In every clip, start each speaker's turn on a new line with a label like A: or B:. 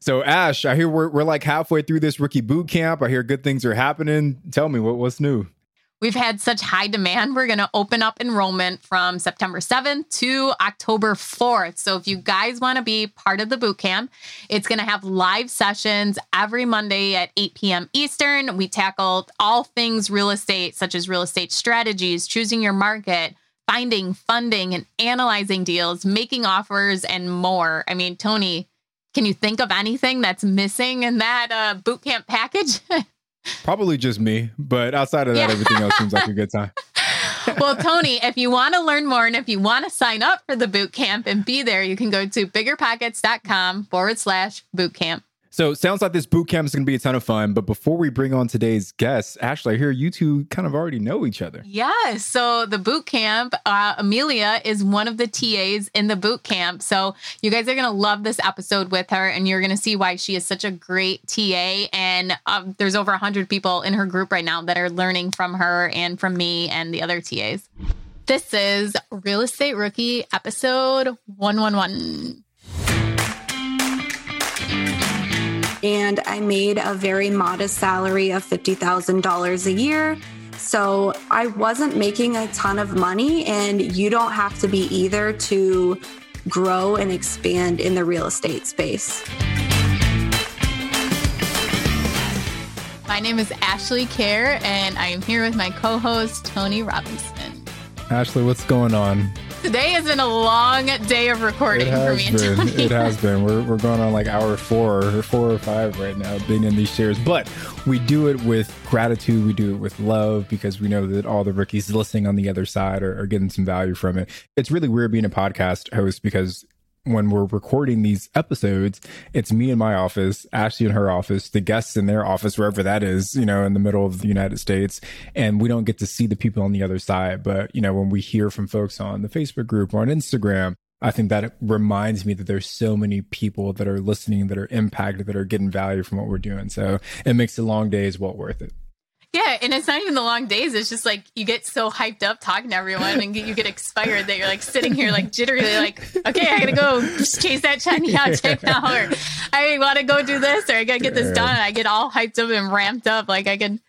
A: So Ash, I hear we're we're like halfway through this rookie boot camp. I hear good things are happening. Tell me what what's new.
B: We've had such high demand. We're going to open up enrollment from September 7th to October 4th. So if you guys want to be part of the boot camp, it's going to have live sessions every Monday at 8 p.m. Eastern. We tackle all things real estate, such as real estate strategies, choosing your market, finding funding and analyzing deals, making offers, and more. I mean, Tony, can you think of anything that's missing in that uh, boot camp package?
A: Probably just me, but outside of that, yeah. everything else seems like a good time.
B: well, Tony, if you want to learn more and if you want to sign up for the boot camp and be there, you can go to biggerpockets.com forward slash boot camp.
A: So sounds like this boot camp is going to be a ton of fun. But before we bring on today's guests, Ashley, I hear you two kind of already know each other.
B: Yes. So the boot camp, uh, Amelia is one of the TAs in the boot camp. So you guys are going to love this episode with her, and you're going to see why she is such a great TA. And um, there's over 100 people in her group right now that are learning from her and from me and the other TAs. This is Real Estate Rookie episode 111.
C: And I made a very modest salary of $50,000 a year. So I wasn't making a ton of money, and you don't have to be either to grow and expand in the real estate space.
B: My name is Ashley Kehr, and I am here with my co host, Tony Robinson.
A: Ashley, what's going on?
B: Today has been a long day of recording for me
A: been. It has been. We're, we're going on like hour four or four or five right now being in these chairs. But we do it with gratitude. We do it with love because we know that all the rookies listening on the other side are, are getting some value from it. It's really weird being a podcast host because when we're recording these episodes, it's me in my office, Ashley in her office, the guests in their office, wherever that is, you know, in the middle of the United States. And we don't get to see the people on the other side. But, you know, when we hear from folks on the Facebook group or on Instagram, I think that reminds me that there's so many people that are listening, that are impacted, that are getting value from what we're doing. So it makes the long days well worth it.
B: Yeah, and it's not even the long days. It's just like you get so hyped up talking to everyone and you get expired that you're like sitting here like jittery, like, okay, I gotta go just chase that shiny object now, or I want to go do this, or I gotta get this done. I get all hyped up and ramped up. Like I can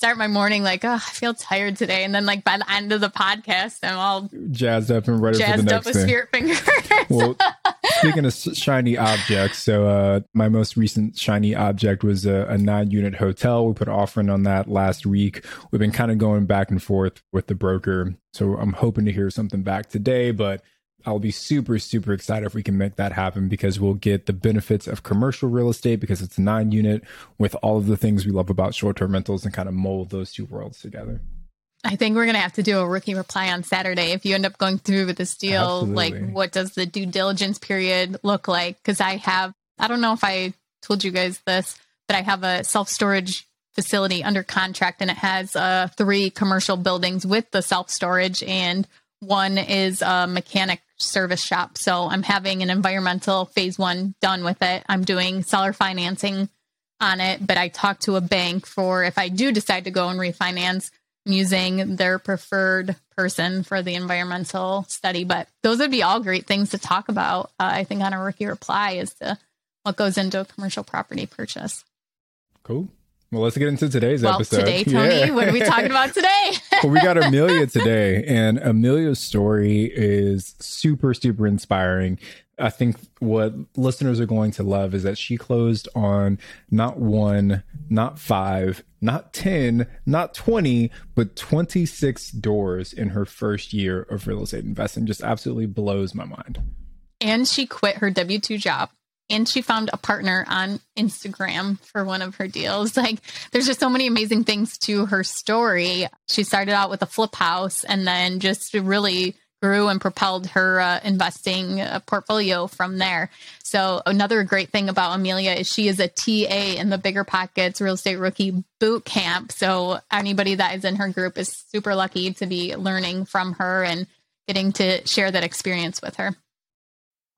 B: start my morning like, oh, I feel tired today, and then like by the end of the podcast, I'm all
A: jazzed up and ready for the
B: up
A: next
B: with
A: thing.
B: spirit fingers.
A: well, speaking of shiny objects, so uh, my most recent shiny object was a, a nine-unit hotel. We put an offering on that last week. We've been kind of going back and forth with the broker, so I'm hoping to hear something back today, but I'll be super, super excited if we can make that happen because we'll get the benefits of commercial real estate because it's a nine unit with all of the things we love about short term rentals and kind of mold those two worlds together.
B: I think we're going to have to do a rookie reply on Saturday. If you end up going through with this deal, Absolutely. like what does the due diligence period look like? Because I have, I don't know if I told you guys this, but I have a self storage facility under contract and it has uh, three commercial buildings with the self storage and one is a mechanic service shop. So I'm having an environmental phase one done with it. I'm doing seller financing on it, but I talked to a bank for if I do decide to go and refinance, I'm using their preferred person for the environmental study. But those would be all great things to talk about. Uh, I think on a rookie reply is to what goes into a commercial property purchase.
A: Cool. Well, let's get into today's
B: well,
A: episode.
B: Today, Tony, yeah. what are we talking about today?
A: well, we got Amelia today, and Amelia's story is super, super inspiring. I think what listeners are going to love is that she closed on not one, not five, not 10, not 20, but 26 doors in her first year of real estate investing. Just absolutely blows my mind.
B: And she quit her W 2 job and she found a partner on Instagram for one of her deals. Like there's just so many amazing things to her story. She started out with a flip house and then just really grew and propelled her uh, investing uh, portfolio from there. So another great thing about Amelia is she is a TA in the Bigger Pockets Real Estate Rookie Boot Camp. So anybody that is in her group is super lucky to be learning from her and getting to share that experience with her.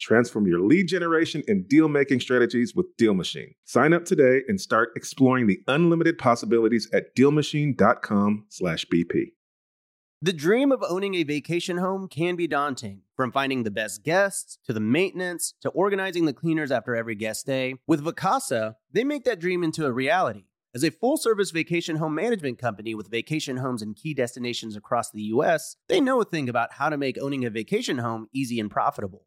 D: Transform your lead generation and deal making strategies with Deal Machine. Sign up today and start exploring the unlimited possibilities at dealmachine.com/bp.
E: The dream of owning a vacation home can be daunting. From finding the best guests to the maintenance to organizing the cleaners after every guest day, with Vacasa, they make that dream into a reality. As a full service vacation home management company with vacation homes in key destinations across the US, they know a thing about how to make owning a vacation home easy and profitable.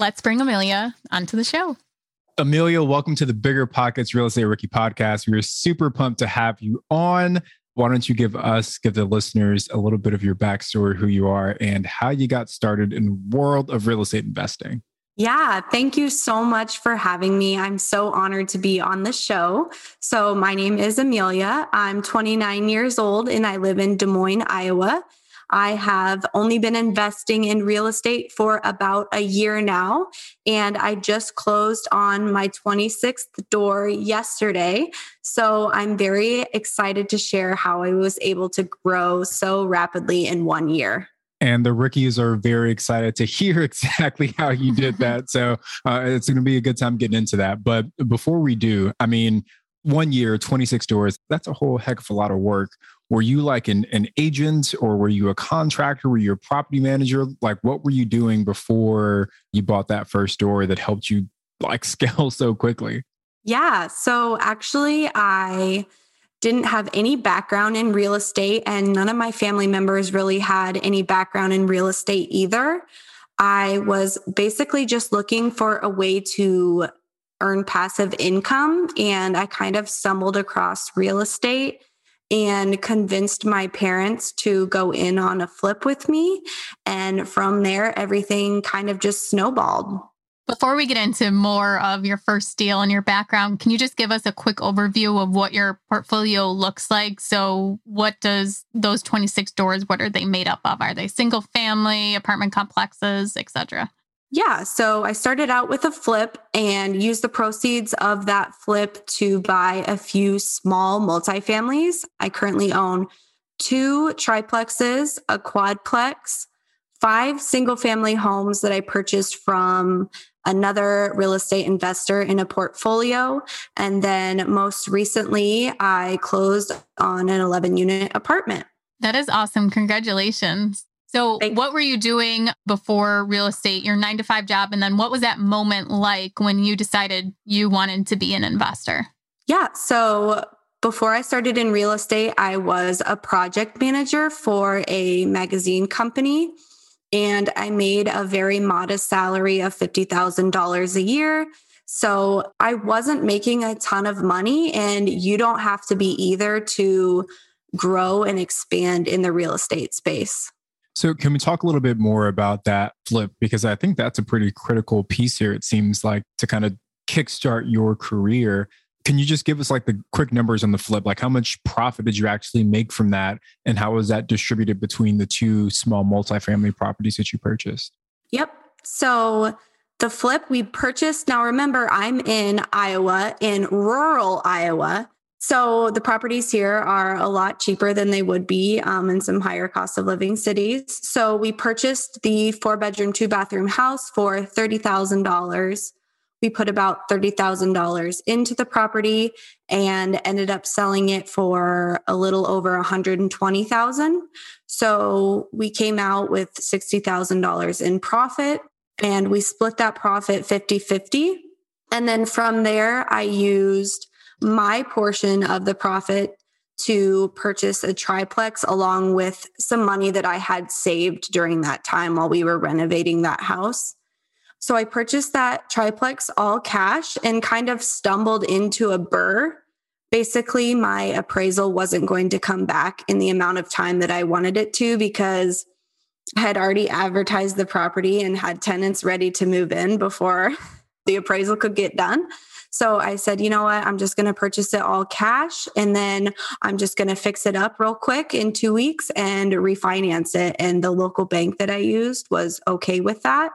B: Let's bring Amelia onto the show.
A: Amelia, welcome to the Bigger Pockets Real Estate Rookie Podcast. We're super pumped to have you on why don't you give us, give the listeners a little bit of your backstory, who you are, and how you got started in world of real estate investing?
C: Yeah, thank you so much for having me. I'm so honored to be on the show. So, my name is Amelia. I'm 29 years old and I live in Des Moines, Iowa. I have only been investing in real estate for about a year now. And I just closed on my 26th door yesterday. So I'm very excited to share how I was able to grow so rapidly in one year
A: and the rookies are very excited to hear exactly how you did that. so uh, it's going to be a good time getting into that. But before we do, I mean, one year, 26 doors, that's a whole heck of a lot of work were you like an, an agent or were you a contractor? Were you a property manager? Like what were you doing before you bought that first store that helped you like scale so quickly?
C: Yeah so actually i didn't have any background in real estate and none of my family members really had any background in real estate either. I was basically just looking for a way to earn passive income and i kind of stumbled across real estate and convinced my parents to go in on a flip with me. And from there, everything kind of just snowballed.
B: Before we get into more of your first deal and your background, can you just give us a quick overview of what your portfolio looks like? So, what does those 26 doors, what are they made up of? Are they single family, apartment complexes, etc.?
C: Yeah. So I started out with a flip and used the proceeds of that flip to buy a few small multifamilies. I currently own two triplexes, a quadplex, five single family homes that I purchased from another real estate investor in a portfolio. And then most recently, I closed on an 11 unit apartment.
B: That is awesome. Congratulations. So, what were you doing before real estate, your nine to five job? And then what was that moment like when you decided you wanted to be an investor?
C: Yeah. So, before I started in real estate, I was a project manager for a magazine company. And I made a very modest salary of $50,000 a year. So I wasn't making a ton of money, and you don't have to be either to grow and expand in the real estate space.
A: So, can we talk a little bit more about that flip? Because I think that's a pretty critical piece here, it seems like, to kind of kickstart your career. Can you just give us like the quick numbers on the flip? Like, how much profit did you actually make from that? And how was that distributed between the two small multifamily properties that you purchased?
C: Yep. So, the flip we purchased, now remember, I'm in Iowa, in rural Iowa. So the properties here are a lot cheaper than they would be um, in some higher cost of living cities. So we purchased the four bedroom, two bathroom house for $30,000. We put about $30,000 into the property and ended up selling it for a little over 120,000. So we came out with $60,000 in profit and we split that profit 50 50. And then from there, I used my portion of the profit to purchase a triplex along with some money that I had saved during that time while we were renovating that house. So I purchased that triplex all cash and kind of stumbled into a BRRRR. Basically, my appraisal wasn't going to come back in the amount of time that I wanted it to because I had already advertised the property and had tenants ready to move in before the appraisal could get done. So I said, you know what? I'm just going to purchase it all cash and then I'm just going to fix it up real quick in two weeks and refinance it. And the local bank that I used was okay with that.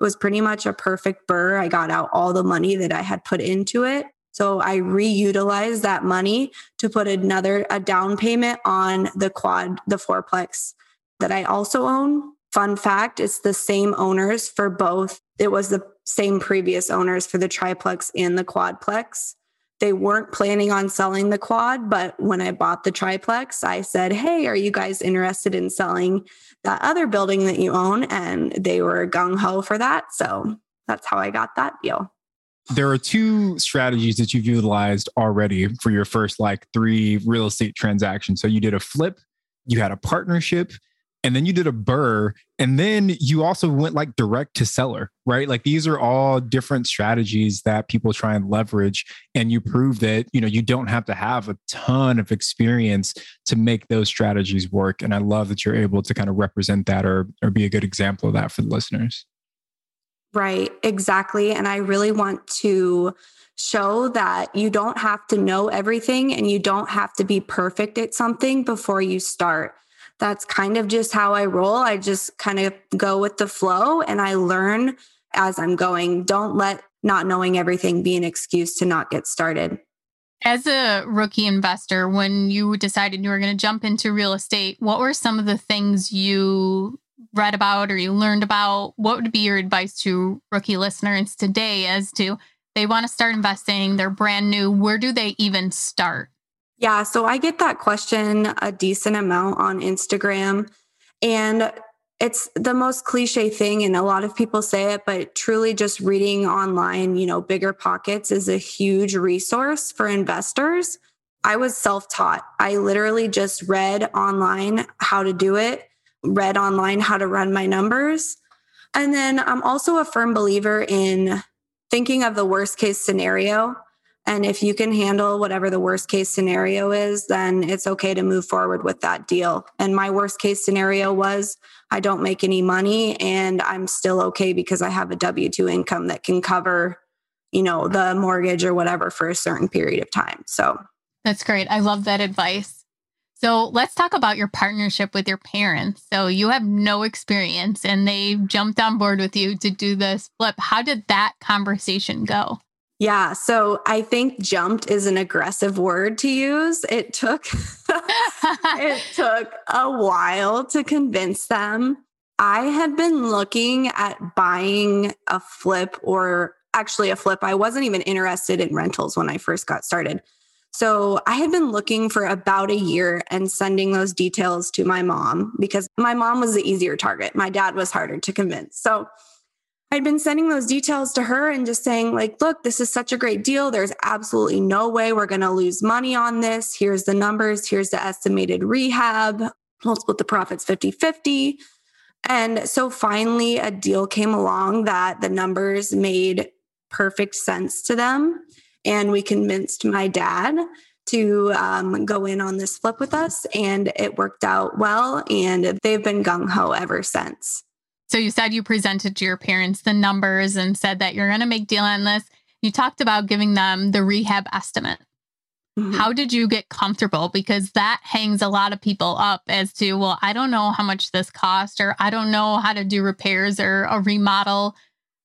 C: It was pretty much a perfect BRRRR. I got out all the money that I had put into it. So I reutilized that money to put another a down payment on the quad, the fourplex that I also own. Fun fact, it's the same owners for both. It was the same previous owners for the triplex and the quadplex. They weren't planning on selling the quad, but when I bought the triplex, I said, Hey, are you guys interested in selling that other building that you own? And they were gung ho for that. So that's how I got that deal.
A: There are two strategies that you've utilized already for your first like three real estate transactions. So you did a flip, you had a partnership, and then you did a BRRRR and then you also went like direct to seller right? Like these are all different strategies that people try and leverage and you prove that you know you don't have to have a ton of experience to make those strategies work and i love that you're able to kind of represent that or or be a good example of that for the listeners.
C: Right exactly and i really want to show that you don't have to know everything and you don't have to be perfect at something before you start that's kind of just how I roll. I just kind of go with the flow and I learn as I'm going. Don't let not knowing everything be an excuse to not get started.
B: As a rookie investor, when you decided you were going to jump into real estate, what were some of the things you read about or you learned about? What would be your advice to rookie listeners today as to they want to start investing, they're brand new, where do they even start?
C: Yeah, so I get that question a decent amount on Instagram. And it's the most cliche thing, and a lot of people say it, but truly just reading online, you know, Bigger Pockets is a huge resource for investors. I was self taught. I literally just read online how to do it, read online how to run my numbers. And then I'm also a firm believer in thinking of the worst case scenario and if you can handle whatever the worst case scenario is, then it's okay to move forward with that deal. And my worst case scenario was I don't make any money and I'm still okay because I have a W 2 income that can cover, you know, the mortgage or whatever for a certain period of time. So
B: that's great. I love that advice. So let's talk about your partnership with your parents. So you have no experience and they jumped on board with you to do this flip. How did that conversation go?
C: Yeah. So I think jumped is an aggressive word to use. It took it took a while to convince them. I had been looking at buying a flip or actually a flip. I wasn't even interested in rentals when I first got started. So I had been looking for about a year and sending those details to my mom because my mom was the easier target. My dad was harder to convince. So I'd been sending those details to her and just saying, like, look, this is such a great deal. There's absolutely no way we're going to lose money on this. Here's the numbers. Here's the estimated rehab. We'll split the profits 50 50. And so finally, a deal came along that the numbers made perfect sense to them. And we convinced my dad to um, go in on this flip with us. And it worked out well. And they've been gung ho ever since.
B: So you said you presented to your parents the numbers and said that you're going to make deal on this. You talked about giving them the rehab estimate. Mm-hmm. How did you get comfortable? Because that hangs a lot of people up as to, well, I don't know how much this cost, or I don't know how to do repairs or a remodel.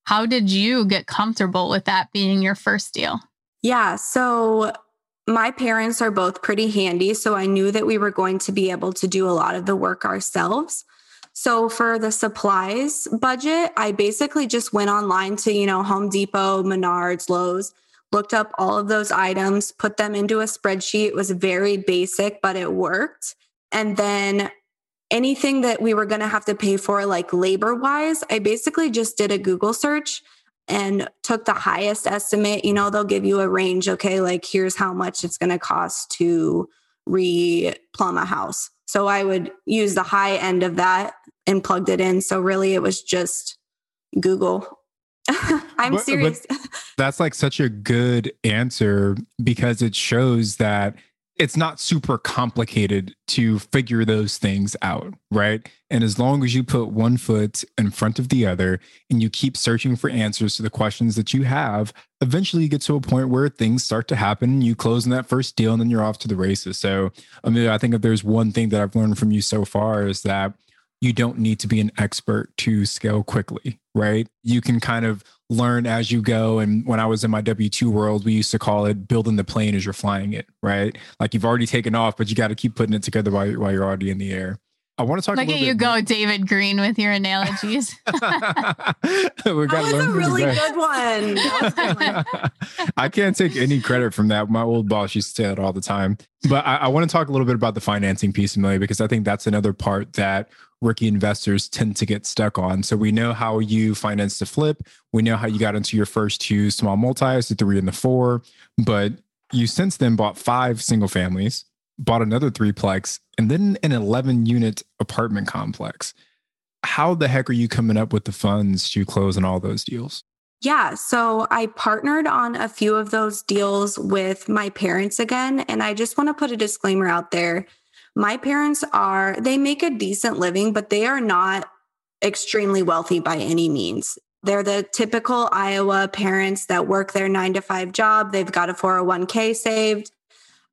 B: How did you get comfortable with that being your first deal?
C: Yeah. So my parents are both pretty handy. So I knew that we were going to be able to do a lot of the work ourselves. So for the supplies budget, I basically just went online to, you know, Home Depot, Menards, Lowe's, looked up all of those items, put them into a spreadsheet. It was very basic, but it worked. And then anything that we were going to have to pay for, like labor wise, I basically just did a Google search and took the highest estimate. You know, they'll give you a range. Okay, like here's how much it's going to cost to re plumb a house. So I would use the high end of that and plugged it in. So really, it was just Google. I'm but, serious. But
A: that's like such a good answer because it shows that it's not super complicated to figure those things out, right? And as long as you put one foot in front of the other and you keep searching for answers to the questions that you have, eventually you get to a point where things start to happen. You close in that first deal and then you're off to the races. So, I mean, I think if there's one thing that I've learned from you so far is that you don't need to be an expert to scale quickly, right? You can kind of learn as you go. And when I was in my W 2 world, we used to call it building the plane as you're flying it, right? Like you've already taken off, but you got to keep putting it together while, while you're already in the air. I want to talk.
B: Look at you go, David Greene, with your analogies.
C: we got that was a really good one. Good
A: one. I can't take any credit from that. My old boss used to say that all the time. But I, I want to talk a little bit about the financing piece, Amelia, because I think that's another part that rookie investors tend to get stuck on. So we know how you financed the flip. We know how you got into your first two small multis, the three and the four, but you since then bought five single families bought another threeplex, and then an 11 unit apartment complex. How the heck are you coming up with the funds to close on all those deals?
C: Yeah, so I partnered on a few of those deals with my parents again. And I just want to put a disclaimer out there. My parents are, they make a decent living, but they are not extremely wealthy by any means. They're the typical Iowa parents that work their nine to five job. They've got a 401k saved.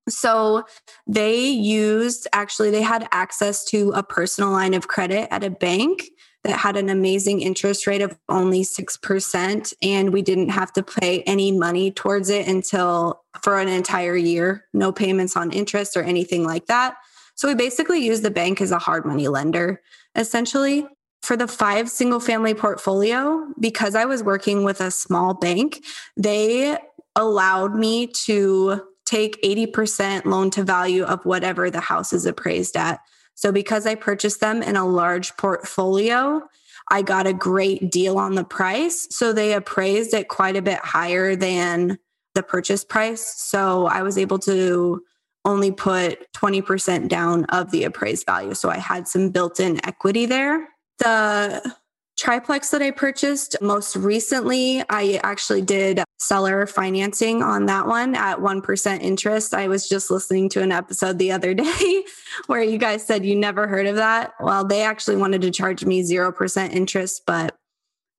C: So they used actually, they had access to a personal line of credit at a bank that had an amazing interest rate of only 6%. And we didn't have to pay any money towards it until for an entire year, no payments on interest or anything like that. So we basically used the bank as a hard money lender, essentially. For the five single family portfolio, because I was working with a small bank, they allowed me to take 80% loan to value of whatever the house is appraised at. So because I purchased them in a large portfolio, I got a great deal on the price. So they appraised it quite a bit higher than the purchase price. So I was able to only put 20% down of the appraised value. So I had some built in equity there. The triplex that I purchased most recently, I actually did seller financing on that one at 1% interest. I was just listening to an episode the other day where you guys said you never heard of that. Well, they actually wanted to charge me 0% interest, but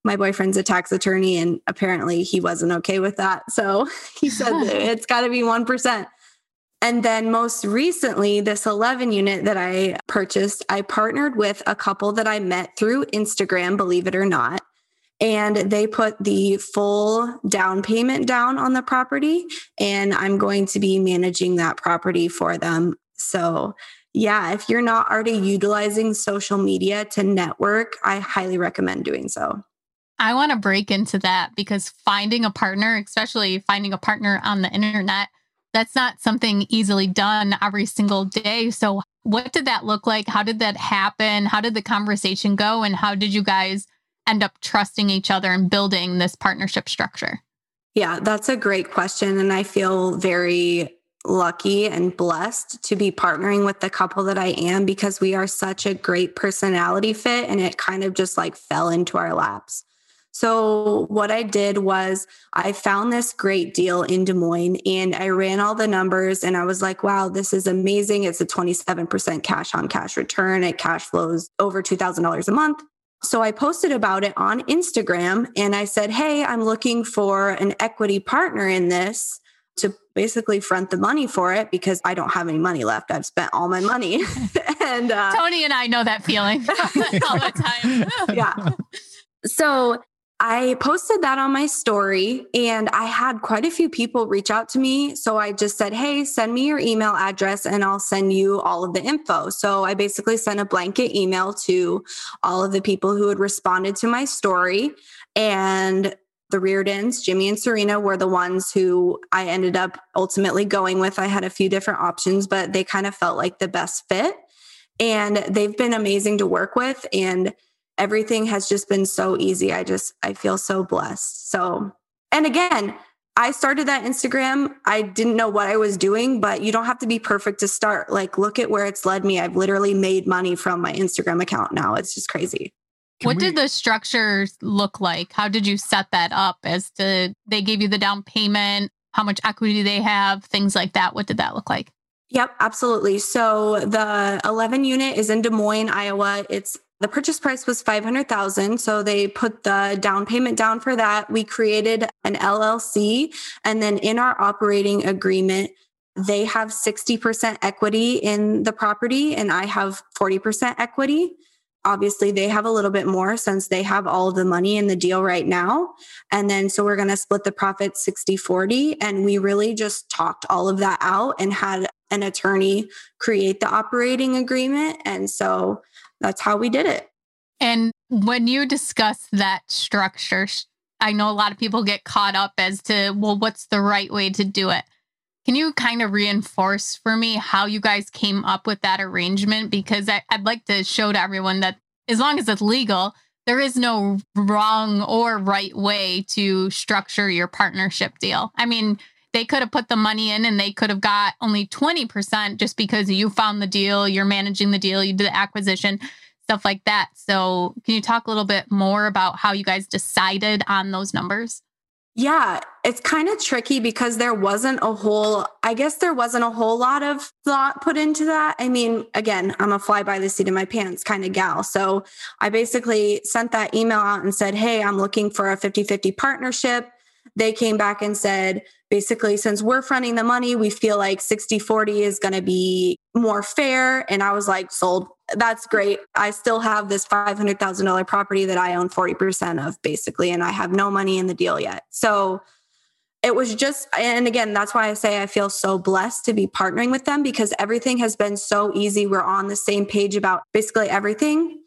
C: my boyfriend's a tax attorney and apparently he wasn't okay with that. So he said it's got to be 1%. And then most recently, this 11 unit that I purchased, I partnered with a couple that I met through Instagram, believe it or not. And they put the full down payment down on the property. And I'm going to be managing that property for them. So, yeah, if you're not already utilizing social media to network, I highly recommend doing so.
B: I want to break into that because finding a partner, especially finding a partner on the internet, That's not something easily done every single day. So, what did that look like? How did that happen? How did the conversation go? And how did you guys end up trusting each other and building this partnership structure?
C: Yeah, that's a great question. And I feel very lucky and blessed to be partnering with the couple that I am because we are such a great personality fit and it kind of just like fell into our laps. So, what I did was I found this great deal in Des Moines and I ran all the numbers and I was like, wow, this is amazing. It's a 27% cash on cash return. It cash flows over $2,000 a month. So I posted about it on Instagram and I said, Hey, I'm looking for an equity partner in this to basically front the money for it because I don't have any money left. I've spent all my money.
B: and uh, Tony and I know that feeling all the
C: time. yeah. So I posted that on my story and I had quite a few people reach out to me. So I just said, Hey, send me your email address and I'll send you all of the info. So I basically sent a blanket email to all of the people who had responded to my story. And the Reardons, Jimmy and Serena, were the ones who I ended up ultimately going with. I had a few different options, but they kind of felt like the best fit. And they've been amazing to work with. And everything has just been so easy. I just, I feel so blessed. So, and again, I started that Instagram. I didn't know what I was doing, but you don't have to be perfect to start. Like, look at where it's led me. I've literally made money from my Instagram account now. It's just crazy.
B: Can what we... did the structure look like? How did you set that up as to they gave you the down payment? How much equity do they have? Things like that. What did that look like?
C: Yep, absolutely. So the 11 unit is in Des Moines, Iowa. It's the purchase price was 500,000 so they put the down payment down for that. We created an LLC and then in our operating agreement they have 60% equity in the property and I have 40% equity. Obviously they have a little bit more since they have all of the money in the deal right now. And then so we're going to split the profit 60 40 and we really just talked all of that out and had an attorney create the operating agreement. And so that's how we did it.
B: And when you discuss that structure, I know a lot of people get caught up as to, well, what's the right way to do it? Can you kind of reinforce for me how you guys came up with that arrangement? Because I, would like to show to everyone that as long as it's legal, there is no wrong or right way to structure your partnership deal. I mean, they could have put the money in and they could have got only 20% just because you found the deal, you're managing the deal, you did the acquisition, stuff like that. So, can you talk a little bit more about how you guys decided on those numbers?
C: Yeah, it's kind of tricky because there wasn't a whole, I guess there wasn't a whole lot of thought put into that. I mean, again, I'm a fly by the seat of my pants kind of gal. So I basically sent that email out and said, Hey, I'm looking for a 50 50 partnership. They came back and said, basically, since we're fronting the money, we feel like 60 40 is going to be more fair. And I was like, sold. That's great. I still have this $500,000 property that I own 40% of, basically, and I have no money in the deal yet. So, it was just and again that's why i say i feel so blessed to be partnering with them because everything has been so easy we're on the same page about basically everything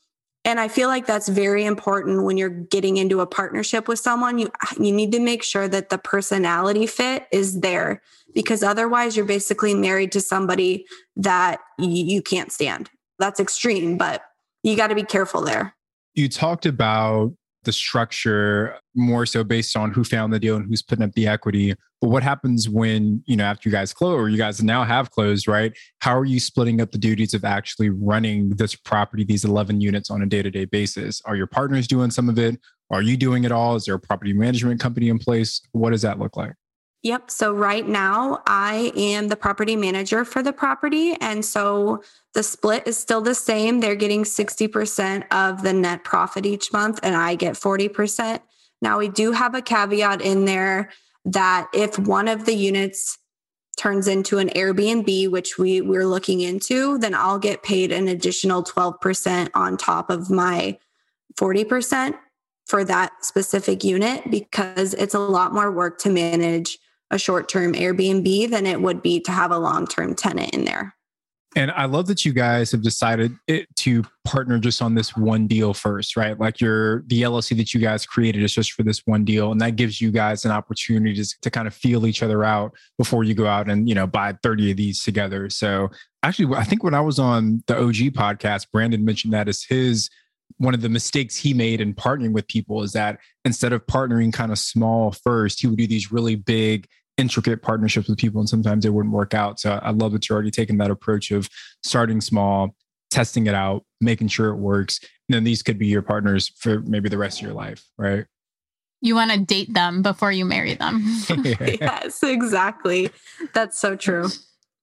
C: and i feel like that's very important when you're getting into a partnership with someone. You you need to make sure that the personality fit is there because otherwise you're basically married to somebody that you can't stand. That's extreme but you got to be careful there.
A: You talked about the structure more so based on who found the deal and who's putting up the equity. But what happens when, you know, after you guys close or you guys now have closed, right? How are you splitting up the duties of actually running this property, these 11 units on a day to day basis? Are your partners doing some of it? Are you doing it all? Is there a property management company in place? What does that look like?
C: Yep. So right now I am the property manager for the property. And so the split is still the same. They're getting 60% of the net profit each month, and I get 40%. Now, we do have a caveat in there that if one of the units turns into an Airbnb, which we, we're looking into, then I'll get paid an additional 12% on top of my 40% for that specific unit because it's a lot more work to manage a short term Airbnb than it would be to have a long term tenant in there.
A: And I love that you guys have decided it, to partner just on this one deal first, right? Like your the LLC that you guys created is just for this one deal, and that gives you guys an opportunity to, to kind of feel each other out before you go out and you know buy thirty of these together. So actually, I think when I was on the OG podcast, Brandon mentioned that as his one of the mistakes he made in partnering with people is that instead of partnering kind of small first, he would do these really big intricate partnerships with people and sometimes it wouldn't work out. So I love that you're already taking that approach of starting small, testing it out, making sure it works. And then these could be your partners for maybe the rest of your life, right?
B: You want to date them before you marry them.
C: yes, exactly. That's so true.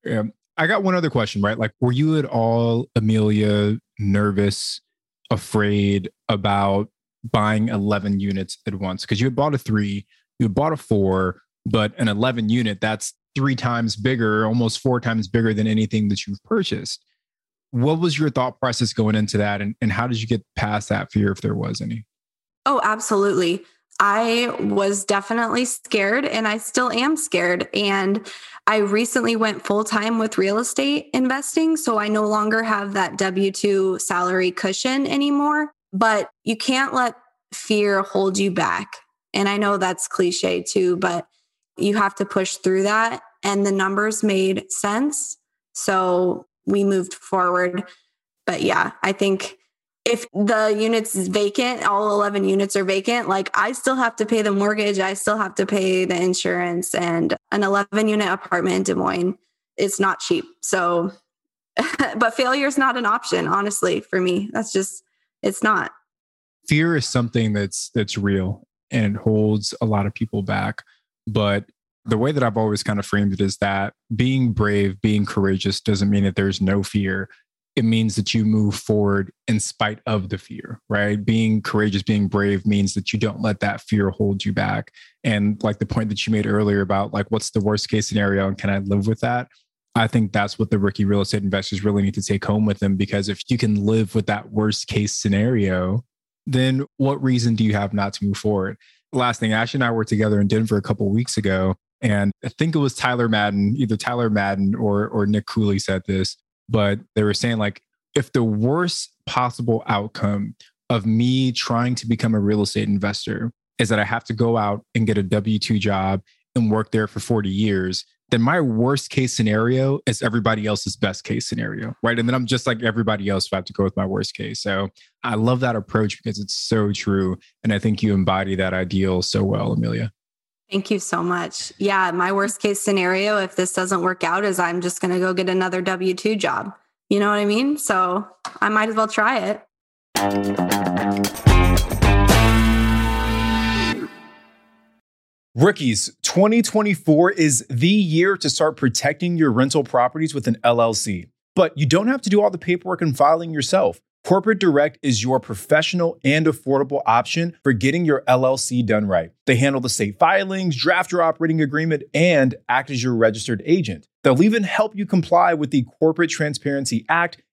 A: Yeah. I got one other question, right? Like, were you at all, Amelia, nervous, afraid about buying 11 units at once? Because you had bought a three, you had bought a four, but an 11 unit, that's three times bigger, almost four times bigger than anything that you've purchased. What was your thought process going into that? And, and how did you get past that fear if there was any?
C: Oh, absolutely. I was definitely scared and I still am scared. And I recently went full time with real estate investing. So I no longer have that W 2 salary cushion anymore. But you can't let fear hold you back. And I know that's cliche too, but you have to push through that. And the numbers made sense. So we moved forward. But yeah, I think if the units is vacant, all 11 units are vacant, like I still have to pay the mortgage, I still have to pay the insurance and an 11 unit apartment in Des Moines, it's not cheap. So, but failure is not an option, honestly, for me. That's just, it's not.
A: Fear is something that's that's real and holds a lot of people back. But the way that I've always kind of framed it is that being brave, being courageous doesn't mean that there's no fear. It means that you move forward in spite of the fear, right? Being courageous, being brave means that you don't let that fear hold you back. And like the point that you made earlier about like, what's the worst case scenario and can I live with that? I think that's what the rookie real estate investors really need to take home with them because if you can live with that worst case scenario, then what reason do you have not to move forward? Last thing, Ash and I were together in Denver a couple weeks ago, and I think it was Tyler Madden, either Tyler Madden or or Nick Cooley said this, but they were saying like if the worst possible outcome of me trying to become a real estate investor is that I have to go out and get a W 2 job and work there for 40 years, then my worst case scenario is everybody else's best case scenario, right? And then I'm just like everybody else if I have to go with my worst case. So I love that approach because it's so true. And I think you embody that ideal so well, Amelia.
C: Thank you so much. Yeah, my worst case scenario, if this doesn't work out, is I'm just going to go get another W 2 job. You know what I mean? So I might as well try it.
F: Rookies, 2024 is the year to start protecting your rental properties with an LLC. But you don't have to do all the paperwork and filing yourself. Corporate Direct is your professional and affordable option for getting your LLC done right. They handle the state filings, draft your operating agreement, and act as your registered agent. They'll even help you comply with the Corporate Transparency Act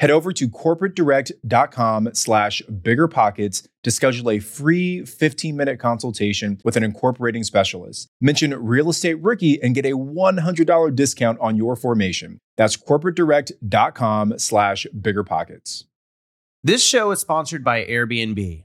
F: Head over to corporatedirect.com slash biggerpockets to schedule a free 15-minute consultation with an incorporating specialist. Mention Real Estate Rookie and get a $100 discount on your formation. That's corporatedirect.com slash biggerpockets.
E: This show is sponsored by Airbnb.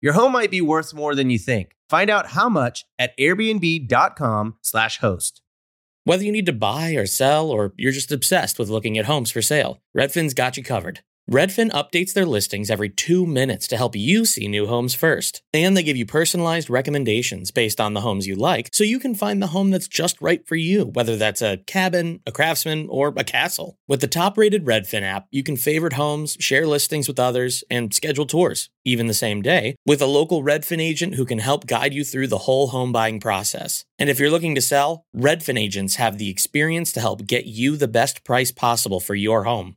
E: Your home might be worth more than you think. Find out how much at airbnb.com/slash host.
G: Whether you need to buy or sell, or you're just obsessed with looking at homes for sale, Redfin's got you covered. Redfin updates their listings every two minutes to help you see new homes first. And they give you personalized recommendations based on the homes you like, so you can find the home that's just right for you, whether that's a cabin, a craftsman, or a castle. With the top rated Redfin app, you can favorite homes, share listings with others, and schedule tours, even the same day, with a local Redfin agent who can help guide you through the whole home buying process. And if you're looking to sell, Redfin agents have the experience to help get you the best price possible for your home.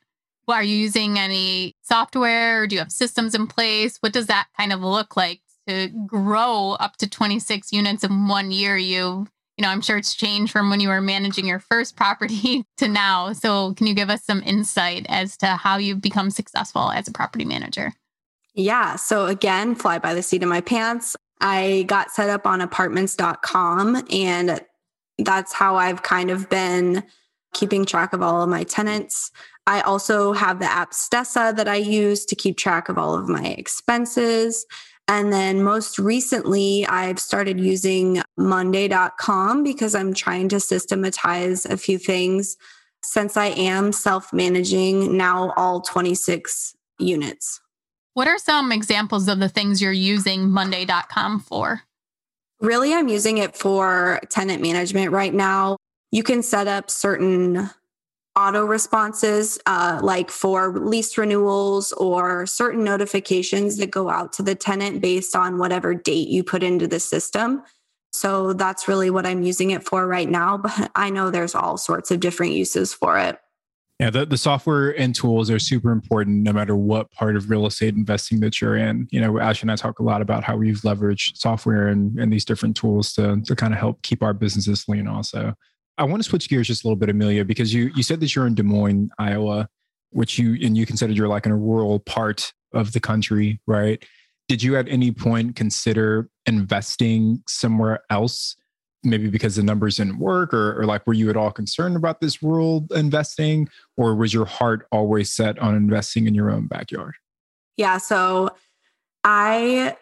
B: Are you using any software? Or do you have systems in place? What does that kind of look like to grow up to 26 units in one year? You, you know, I'm sure it's changed from when you were managing your first property to now. So, can you give us some insight as to how you've become successful as a property manager?
C: Yeah. So, again, fly by the seat of my pants. I got set up on apartments.com and that's how I've kind of been keeping track of all of my tenants. I also have the app Stessa that I use to keep track of all of my expenses. And then most recently, I've started using Monday.com because I'm trying to systematize a few things since I am self managing now all 26 units.
B: What are some examples of the things you're using Monday.com for?
C: Really, I'm using it for tenant management right now. You can set up certain auto responses, uh, like for lease renewals or certain notifications that go out to the tenant based on whatever date you put into the system. So that's really what I'm using it for right now. But I know there's all sorts of different uses for it.
A: Yeah, the, the software and tools are super important no matter what part of real estate investing that you're in. You know, Ash and I talk a lot about how we've leveraged software and, and these different tools to, to kind of help keep our businesses lean also. I want to switch gears just a little bit, Amelia, because you you said that you're in Des Moines, Iowa, which you and you considered you're like in a rural part of the country, right? Did you at any point consider investing somewhere else maybe because the numbers didn't work or, or like were you at all concerned about this rural investing or was your heart always set on investing in your own backyard
C: yeah so i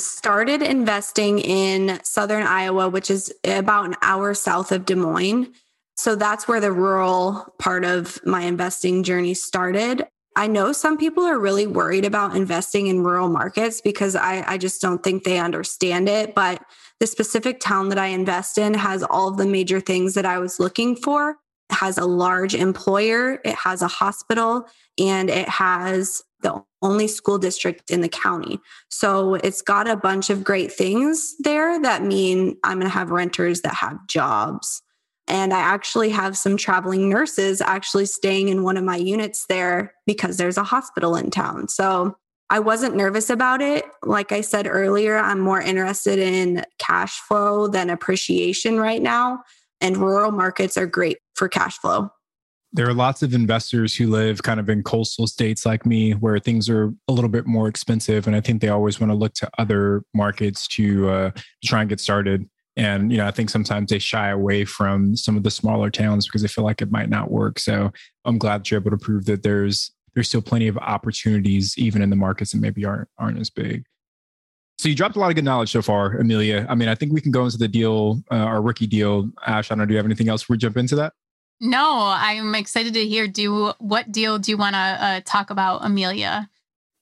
C: started investing in southern iowa which is about an hour south of des moines so that's where the rural part of my investing journey started I know some people are really worried about investing in rural markets because I, I just don't think they understand it. But the specific town that I invest in has all of the major things that I was looking for. It has a large employer, it has a hospital, and it has the only school district in the county. So it's got a bunch of great things there that mean I'm going to have renters that have jobs. And I actually have some traveling nurses actually staying in one of my units there because there's a hospital in town. So I wasn't nervous about it. Like I said earlier, I'm more interested in cash flow than appreciation right now. And rural markets are great for cash flow.
A: There are lots of investors who live kind of in coastal states like me where things are a little bit more expensive. And I think they always want to look to other markets to uh, try and get started. And, you know, I think sometimes they shy away from some of the smaller towns because they feel like it might not work. So I'm glad that you're able to prove that there's there's still plenty of opportunities even in the markets that maybe aren't aren't as big. So you dropped a lot of good knowledge so far, Amelia. I mean, I think we can go into the deal, uh, our rookie deal. Ash, I don't know. Do you have anything else? We jump into that.
B: No, I'm excited to hear. Do what deal do you want to uh, talk about, Amelia?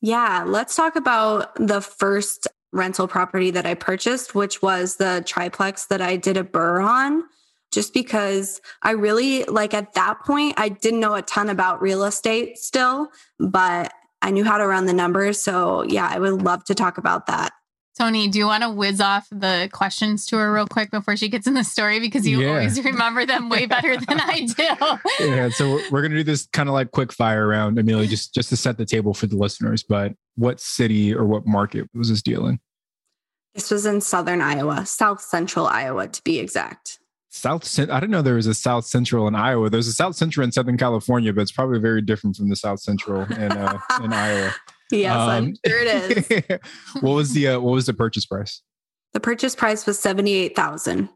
C: Yeah, let's talk about the first rental property that I purchased, which was the triplex that I did a BRRRR on. just because I really like at that point, I didn't know a ton about real estate still, but I knew how to run the numbers. So, yeah, I would love to talk about that.
B: Tony, do you want to whiz off the questions to her real quick before she gets in the story? Because you yeah. always remember them way better than I do.
A: yeah. So we're going to do this kind of like quick fire round, Amelia, just, just to set the table for the listeners. But what city or what market was this deal in?
C: This was in southern Iowa, south central Iowa to be exact.
A: South, I didn't know there was a South Central in Iowa. There's a South Central in Southern California, but it's probably very different from the South Central in uh, in Iowa.
C: Yes, um, I'm sure it
A: is. what was the uh, what was the purchase price?
C: The purchase price was seventy eight thousand.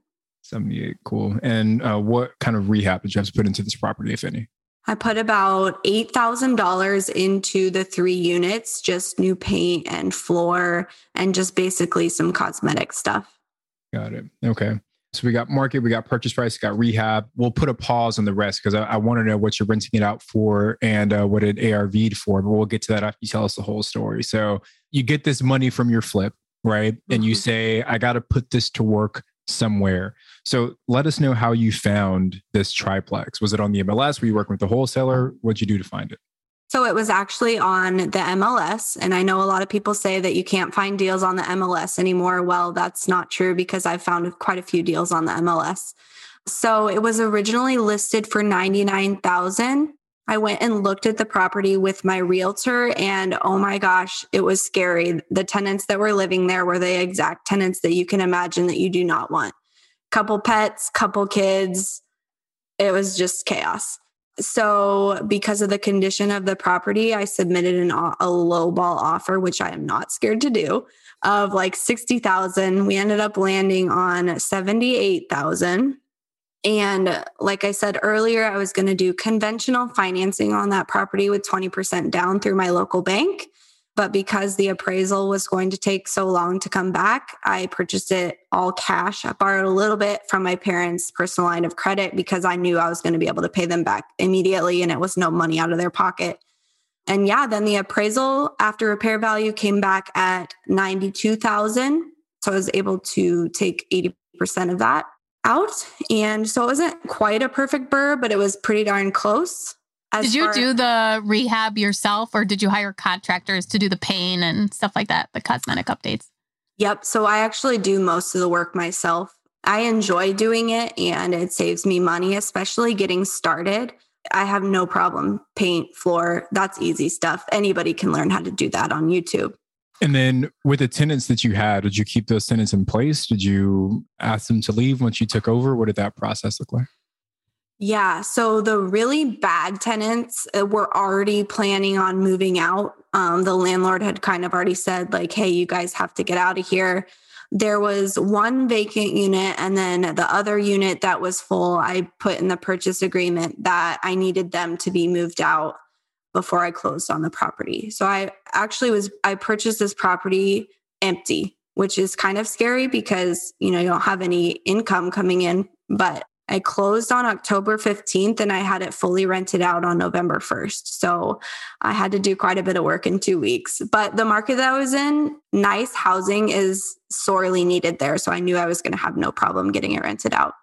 A: Seventy eight, cool. And uh, what kind of rehab did you have to put into this property, if any?
C: I put about eight thousand dollars into the three units, just new paint and floor, and just basically some cosmetic stuff.
A: Got it. Okay. So we got market, we got purchase price, got rehab. We'll put a pause on the rest because I, I want to know what you're renting it out for and uh, what it ARV'd for. But we'll get to that after you tell us the whole story. So you get this money from your flip, right? Mm-hmm. And you mm-hmm. say, I got to put this to work somewhere. So let us know how you found this triplex. Was it on the MLS? Were you working with the wholesaler? What'd you do to find it?
C: So it was actually on the MLS. And I know a lot of people say that you can't find deals on the MLS anymore. Well, that's not true because I've found quite a few deals on the MLS. So it was originally listed for 99,000. I went and looked at the property with my realtor and oh my gosh, it was scary. The tenants that were living there were the exact tenants that you can imagine that you do not want. Couple pets, couple kids. It was just chaos. So, because of the condition of the property, I submitted an, a low ball offer, which I am not scared to do, of like 60,000. We ended up landing on 78,000. And like I said earlier, I was going to do conventional financing on that property with 20% down through my local bank. But because the appraisal was going to take so long to come back, I purchased it all cash. I borrowed a little bit from my parents' personal line of credit because I knew I was going to be able to pay them back immediately and it was no money out of their pocket. And yeah, then the appraisal after repair value came back at 92,000. So I was able to take 80% of that out. And so it wasn't quite a perfect BRRRR, but it was pretty darn close.
B: As did you do the rehab yourself or did you hire contractors to do the pain and stuff like that, the cosmetic updates?
C: Yep. So I actually do most of the work myself. I enjoy doing it and it saves me money, especially getting started. I have no problem paint, floor, that's easy stuff. Anybody can learn how to do that on YouTube.
A: And then with the tenants that you had, did you keep those tenants in place? Did you ask them to leave once you took over? What did that process look like?
C: Yeah. So the really bad tenants uh, were already planning on moving out. Um, the landlord had kind of already said, like, hey, you guys have to get out of here. There was one vacant unit, and then the other unit that was full, I put in the purchase agreement that I needed them to be moved out before I closed on the property. So I actually was, I purchased this property empty, which is kind of scary because, you know, you don't have any income coming in, but I closed on October 15th and I had it fully rented out on November 1st. So I had to do quite a bit of work in two weeks. But the market that I was in, nice housing is sorely needed there. So I knew I was going to have no problem getting it rented out.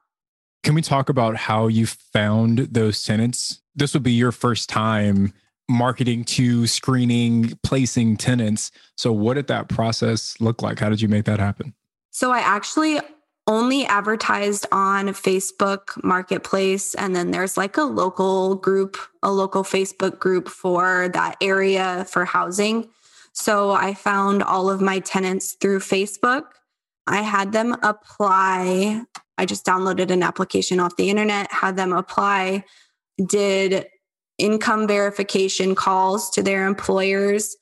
A: Can we talk about how you found those tenants? This would be your first time marketing to screening, placing tenants. So, what did that process look like? How did you make that happen?
C: So, I actually only advertised on Facebook Marketplace. And then there's like a local group, a local Facebook group for that area for housing. So I found all of my tenants through Facebook. I had them apply. I just downloaded an application off the internet, had them apply, did income verification calls to their employers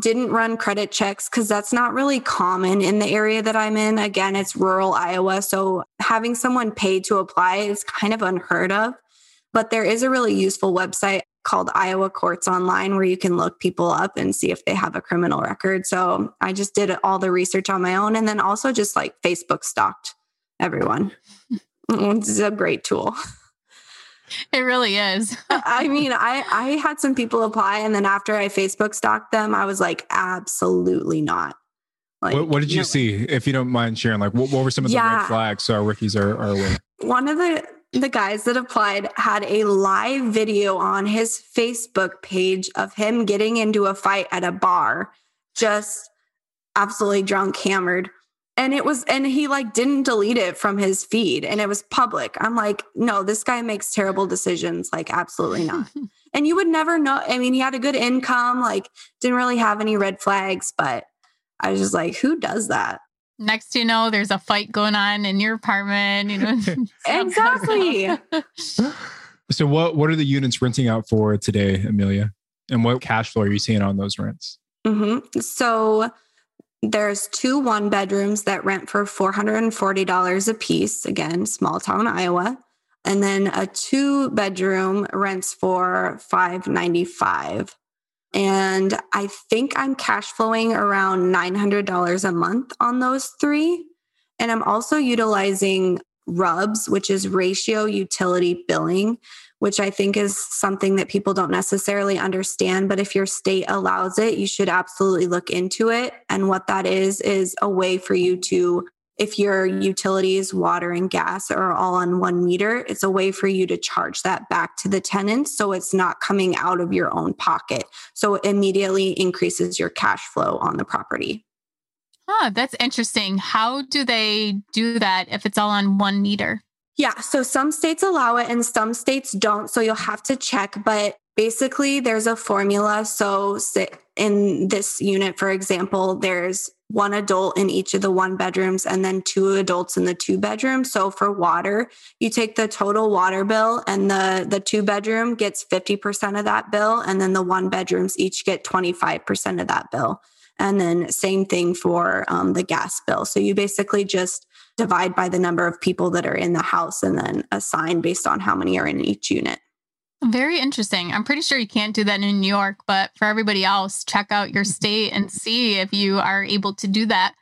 C: didn't run credit checks because that's not really common in the area that I'm in. Again, it's rural Iowa. So having someone paid to apply is kind of unheard of. But there is a really useful website called Iowa Courts Online where you can look people up and see if they have a criminal record. So I just did all the research on my own and then also just like Facebook stalked everyone. it's a great tool.
B: It really is.
C: I mean, I I had some people apply, and then after I Facebook stalked them, I was like, absolutely not.
A: Like, what, what did you, see? If you don't mind sharing, like what, what were some of the yeah. red flags so our rookies are, are aware?
C: one of the the guys that applied had a live video on his Facebook page of him getting into a fight at a bar, just absolutely drunk, hammered. And it was, and he like didn't delete it from his feed and it was public. I'm like, no, this guy makes terrible decisions. Like, absolutely not. and you would never know. I mean, he had a good income, like, didn't really have any red flags, but I was just like, who does that?
B: next you know there's a fight going on in your apartment you know
C: exactly
A: so what what are the units renting out for today amelia and what cash flow are you seeing on those rents
C: mm-hmm. so there's two one bedrooms that rent for $440 a piece again small town iowa and then a two bedroom rents for 595 and I think I'm cash flowing around $900 a month on those three. And I'm also utilizing RUBS, which is ratio utility billing, which I think is something that people don't necessarily understand. But if your state allows it, you should absolutely look into it. And what that is, is a way for you to if your utilities, water and gas are all on one meter, it's a way for you to charge that back to the tenants. So it's not coming out of your own pocket. So it immediately increases your cash flow on the property.
B: Huh, that's interesting. How do they do that if it's all on one meter?
C: Yeah, so some states allow it and some states don't. So you'll have to check. But basically, there's a formula. So in this unit, for example, there's one adult in each of the one bedrooms and then two adults in the two bedrooms. So for water, you take the total water bill and the the two bedroom gets 50% of that bill and then the one bedrooms each get 25% of that bill. And then same thing for um, the gas bill. So you basically just divide by the number of people that are in the house and then assign based on how many are in each unit.
B: Very interesting. I'm pretty sure you can't do that in New York, but for everybody else, check out your state and see if you are able to do that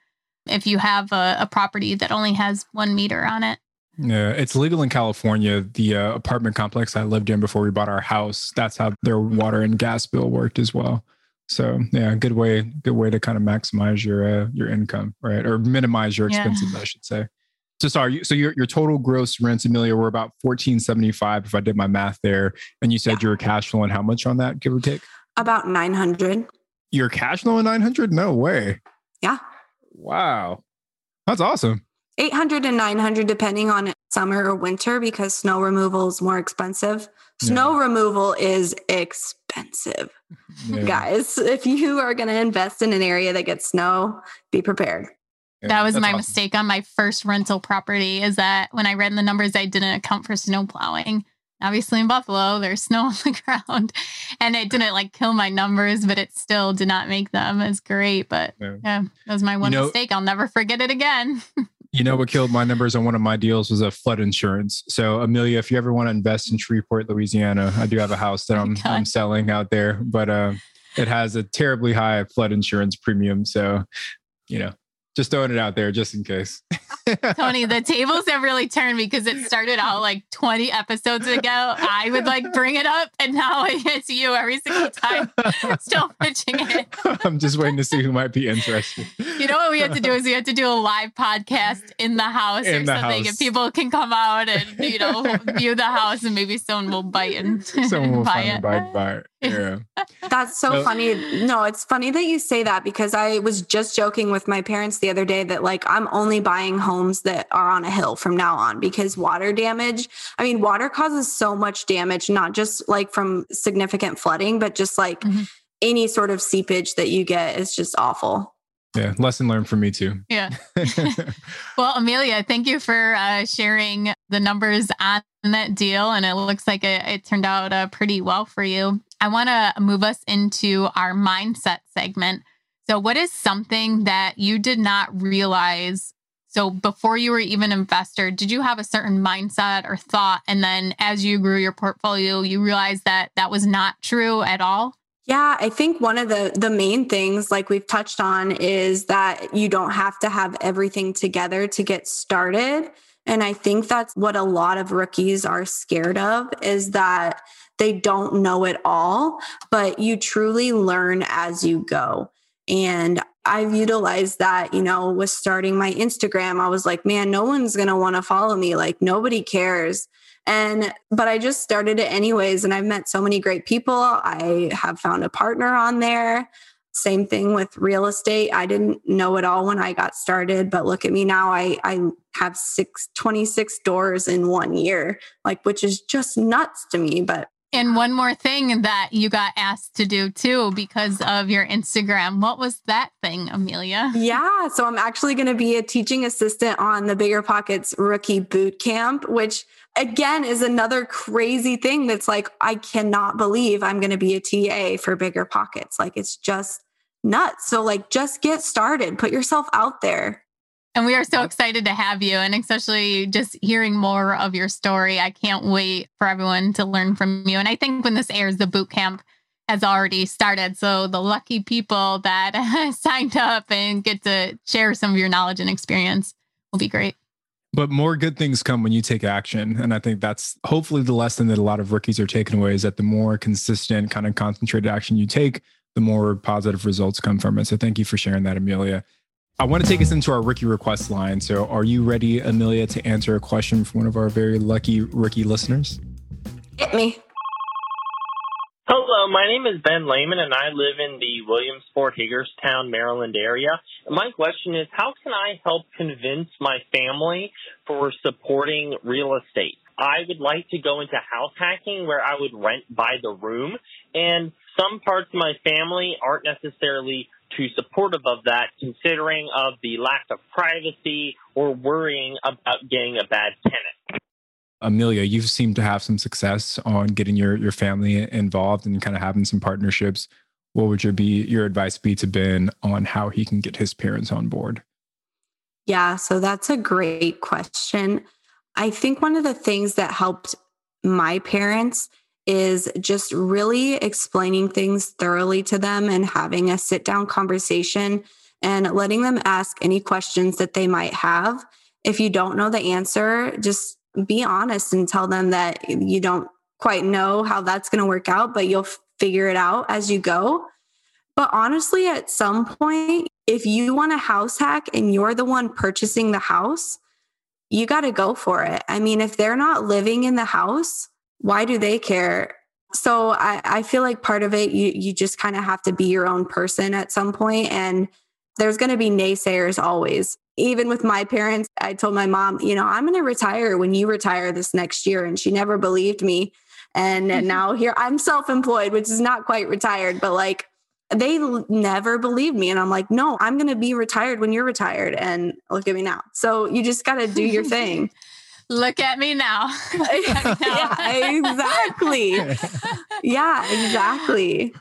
B: if you have a, a property that only has one meter on it.
A: Yeah, it's legal in California. The uh, apartment complex I lived in before we bought our house, that's how their water and gas bill worked as well. So yeah, good way, good way to kind of maximize your uh, your income, right, or minimize your expenses, yeah. I should say. So sorry, so your your total gross rents, Amelia, were about fourteen seventy five if I did my math there, and you said yeah. you were cash flowing how much on that, give or take?
C: About nine hundred.
A: You're cash flowing nine hundred? No way.
C: Yeah.
A: Wow, that's awesome.
C: 800 and 900 depending on summer or winter because snow removal is more expensive. Snow yeah. removal is expensive. Yeah. Guys, if you are going to invest in an area that gets snow, be prepared
B: that was my awesome. mistake on my first rental property is that when I ran the numbers, I didn't account for snow plowing. Obviously in Buffalo, there's snow on the ground and it didn't like kill my numbers, but it still did not make them as great. But yeah, yeah that was my one you know, mistake. I'll never forget it again.
A: you know what killed my numbers on one of my deals was a flood insurance. So Amelia, if you ever want to invest in Shreveport, Louisiana, I do have a house that I'm, I'm selling out there, but uh, it has a terribly high flood insurance premium. So, you know, just throwing it out there just in case.
B: Tony, the tables have really turned because it started out like 20 episodes ago. I would like bring it up, and now it's you every single time, still pitching it.
A: I'm just waiting to see who might be interested.
B: You know what we have to do is we have to do a live podcast in the house in or the something, house. and people can come out and you know view the house, and maybe someone will bite and
A: someone will buy it. Bite, buy it. Yeah.
C: That's so funny. No, it's funny that you say that because I was just joking with my parents the other day that like I'm only buying homes that are on a hill from now on because water damage. I mean, water causes so much damage, not just like from significant flooding, but just like mm-hmm. any sort of seepage that you get is just awful.
A: Yeah, lesson learned for me too.
B: Yeah. well, Amelia, thank you for uh, sharing the numbers on that deal. And it looks like it, it turned out uh, pretty well for you. I want to move us into our mindset segment. So, what is something that you did not realize? So, before you were even an investor, did you have a certain mindset or thought? And then as you grew your portfolio, you realized that that was not true at all?
C: Yeah, I think one of the the main things like we've touched on is that you don't have to have everything together to get started. And I think that's what a lot of rookies are scared of is that they don't know it all, but you truly learn as you go. And I've utilized that, you know, with starting my Instagram. I was like, man, no one's going to want to follow me. Like, nobody cares. And, but I just started it anyways. And I've met so many great people. I have found a partner on there. Same thing with real estate. I didn't know it all when I got started, but look at me now. I, I have six, 26 doors in one year, like, which is just nuts to me. But
B: and one more thing that you got asked to do too because of your Instagram. What was that thing, Amelia?
C: Yeah. So I'm actually going to be a teaching assistant on the Bigger Pockets Rookie Boot Camp, which again is another crazy thing that's like, I cannot believe I'm going to be a TA for Bigger Pockets. Like it's just nuts. So, like, just get started, put yourself out there.
B: And we are so excited to have you, and especially just hearing more of your story. I can't wait for everyone to learn from you. And I think when this airs, the boot camp has already started. So the lucky people that signed up and get to share some of your knowledge and experience will be great.
A: But more good things come when you take action. And I think that's hopefully the lesson that a lot of rookies are taking away is that the more consistent, kind of concentrated action you take, the more positive results come from it. So thank you for sharing that, Amelia. I want to take us into our rookie request line. So, are you ready, Amelia, to answer a question from one of our very lucky rookie listeners?
C: Hit me.
H: Hello, my name is Ben Lehman, and I live in the Williamsport, Hagerstown, Maryland area. My question is how can I help convince my family for supporting real estate? I would like to go into house hacking where I would rent by the room, and some parts of my family aren't necessarily too supportive of that, considering of the lack of privacy or worrying about getting a bad tenant.
A: Amelia, you seem to have some success on getting your your family involved and kind of having some partnerships. What would your be your advice be to Ben on how he can get his parents on board?
C: Yeah, so that's a great question. I think one of the things that helped my parents is just really explaining things thoroughly to them and having a sit down conversation and letting them ask any questions that they might have. If you don't know the answer, just be honest and tell them that you don't quite know how that's going to work out, but you'll figure it out as you go. But honestly, at some point, if you want a house hack and you're the one purchasing the house, you got to go for it. I mean, if they're not living in the house, why do they care? So I, I feel like part of it, you you just kind of have to be your own person at some point, and there's going to be naysayers always. Even with my parents, I told my mom, you know, I'm going to retire when you retire this next year, and she never believed me. And mm-hmm. now here I'm self-employed, which is not quite retired, but like they never believed me. And I'm like, no, I'm going to be retired when you're retired. And look at me now. So you just got to do your thing.
B: Look at me now.
C: yeah, exactly. yeah, exactly.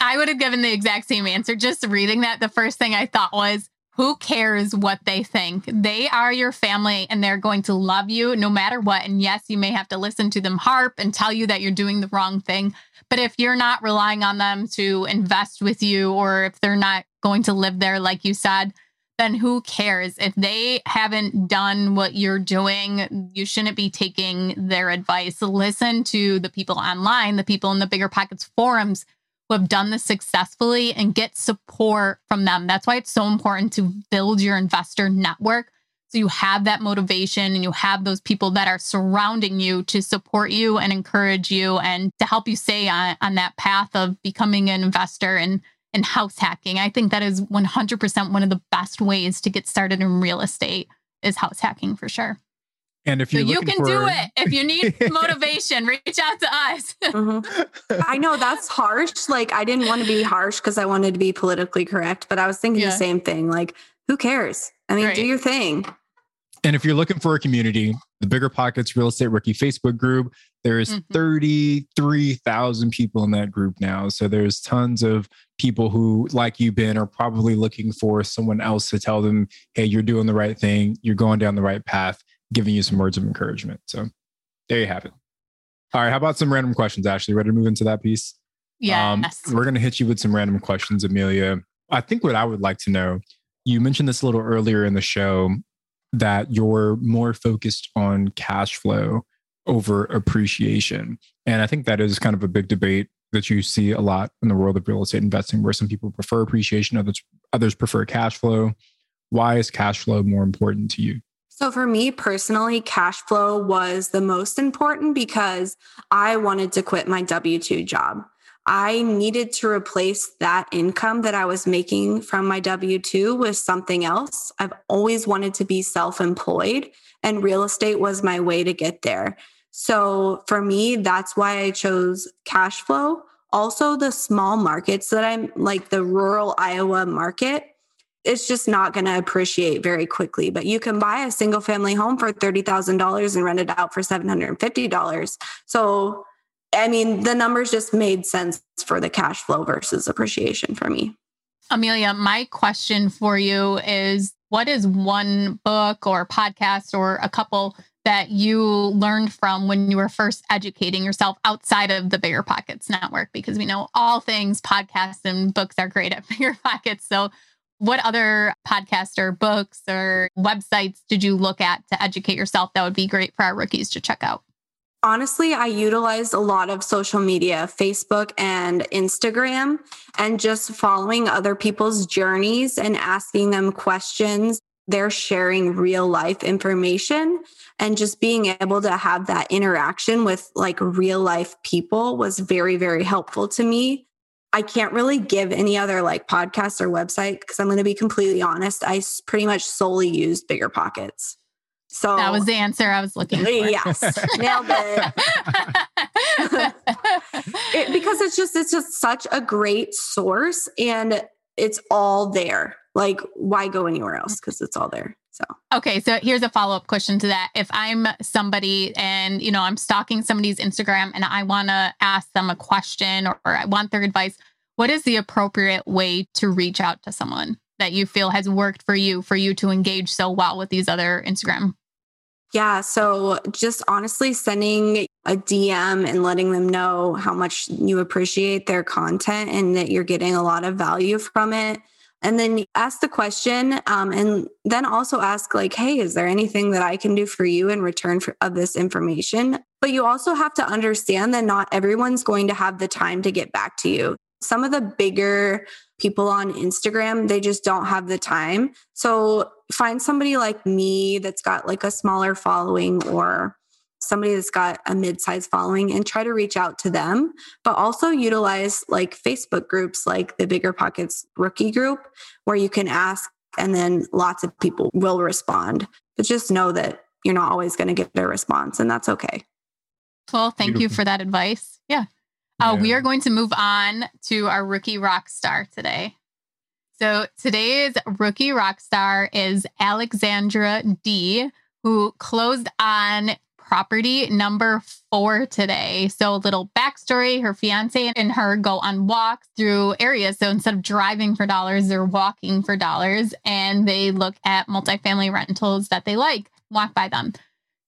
B: I would have given the exact same answer. Just reading that, the first thing I thought was, who cares what they think? They are your family and they're going to love you no matter what. And yes, you may have to listen to them harp and tell you that you're doing the wrong thing. But if you're not relying on them to invest with you, or if they're not going to live there, like you said, then who cares? If they haven't done what you're doing, you shouldn't be taking their advice. Listen to the people online, the people in the Bigger Pockets forums who have done this successfully and get support from them. That's why it's so important to build your investor network. So you have that motivation and you have those people that are surrounding you to support you and encourage you and to help you stay on, on that path of becoming an investor and and house hacking. I think that is 100% one of the best ways to get started in real estate is house hacking for sure.
A: And if you so
B: you can for... do it, if you need motivation, reach out to us.
C: mm-hmm. I know that's harsh. Like I didn't want to be harsh because I wanted to be politically correct, but I was thinking yeah. the same thing. Like, who cares? I mean, right. do your thing.
A: And if you're looking for a community, the Bigger Pockets Real Estate Rookie Facebook group, there's mm-hmm. 33,000 people in that group now. So there's tons of people who, like you, Ben, are probably looking for someone else to tell them, hey, you're doing the right thing, you're going down the right path, giving you some words of encouragement. So there you have it. All right. How about some random questions, Ashley? Ready to move into that piece?
B: Yeah. Um,
A: we're going to hit you with some random questions, Amelia. I think what I would like to know you mentioned this a little earlier in the show that you're more focused on cash flow over appreciation. And I think that is kind of a big debate that you see a lot in the world of real estate investing where some people prefer appreciation, others others prefer cash flow. Why is cash flow more important to you?
C: So, for me personally, cash flow was the most important because I wanted to quit my W 2 job. I needed to replace that income that I was making from my W 2 with something else. I've always wanted to be self employed, and real estate was my way to get there. So, for me, that's why I chose cash flow. Also, the small markets that I'm like the rural Iowa market it's just not going to appreciate very quickly. But you can buy a single family home for $30,000 and rent it out for $750. So, I mean, the numbers just made sense for the cash flow versus appreciation for me.
B: Amelia, my question for you is what is one book or podcast or a couple that you learned from when you were first educating yourself outside of the Bigger Pockets network? Because we know all things podcasts and books are great at Bigger Pockets. So, what other podcasts or books or websites did you look at to educate yourself that would be great for our rookies to check out?
C: Honestly, I utilized a lot of social media, Facebook and Instagram, and just following other people's journeys and asking them questions. They're sharing real life information and just being able to have that interaction with like real life people was very, very helpful to me. I can't really give any other like podcast or website because I'm going to be completely honest. I pretty much solely used Bigger Pockets. So
B: that was the answer I was looking for.
C: Yes, nailed it. it. Because it's just it's just such a great source, and it's all there. Like, why go anywhere else? Because it's all there. So
B: okay, so here's a follow up question to that. If I'm somebody and you know I'm stalking somebody's Instagram and I want to ask them a question or, or I want their advice, what is the appropriate way to reach out to someone that you feel has worked for you for you to engage so well with these other Instagram
C: yeah. So just honestly sending a DM and letting them know how much you appreciate their content and that you're getting a lot of value from it. And then ask the question um, and then also ask, like, hey, is there anything that I can do for you in return for, of this information? But you also have to understand that not everyone's going to have the time to get back to you. Some of the bigger people on Instagram, they just don't have the time. So find somebody like me that's got like a smaller following or somebody that's got a mid-sized following and try to reach out to them but also utilize like facebook groups like the bigger pockets rookie group where you can ask and then lots of people will respond. But just know that you're not always going to get a response and that's okay.
B: Well thank Beautiful. you for that advice. Yeah. Uh, we are going to move on to our rookie rock star today. So today's rookie rock star is Alexandra D, who closed on property number four today. So, a little backstory her fiance and her go on walks through areas. So, instead of driving for dollars, they're walking for dollars and they look at multifamily rentals that they like, walk by them.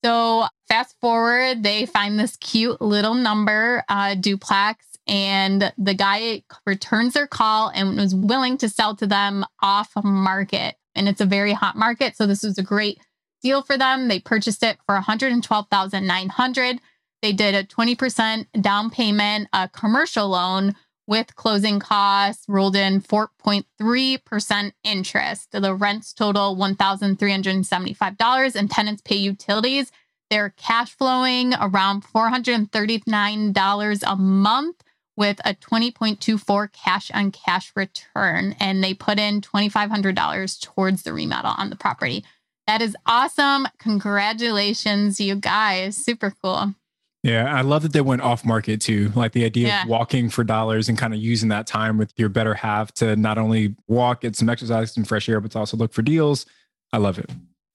B: So fast forward, they find this cute little number uh, duplex, and the guy returns their call and was willing to sell to them off market. And it's a very hot market, so this was a great deal for them. They purchased it for 112,900. They did a 20% down payment, a commercial loan with closing costs rolled in 4.3% interest. The rents total $1,375 and tenants pay utilities. They're cash flowing around $439 a month with a 20.24 cash on cash return. And they put in $2,500 towards the remodel on the property. That is awesome. Congratulations, you guys. Super cool.
A: Yeah, I love that they went off market too. Like the idea yeah. of walking for dollars and kind of using that time with your better half to not only walk, get some exercise, some fresh air, but to also look for deals. I love it.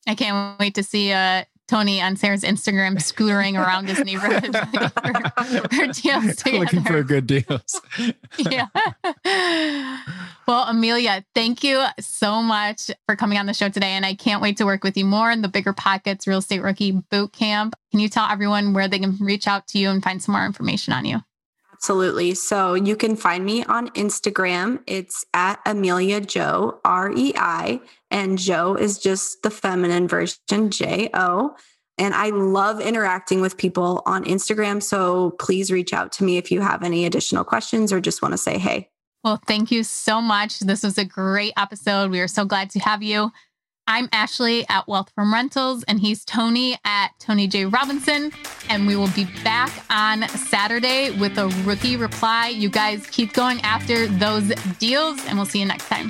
B: I can't wait to see uh, Tony on Sarah's Instagram scootering around this neighborhood looking for, for deals together.
A: Looking for good deals.
B: yeah. Well, Amelia, thank you so much for coming on the show today. And I can't wait to work with you more in the Bigger Pockets Real Estate Rookie Boot Camp. Can you tell everyone where they can reach out to you and find some more information on you?
C: Absolutely. So you can find me on Instagram. It's at Amelia Jo, R E I, and Jo is just the feminine version, J O. And I love interacting with people on Instagram. So please reach out to me if you have any additional questions or just want to say hey.
B: Well, thank you so much. This was a great episode. We are so glad to have you. I'm Ashley at Wealth from Rentals, and he's Tony at Tony J. Robinson. And we will be back on Saturday with a rookie reply. You guys keep going after those deals, and we'll see you next time.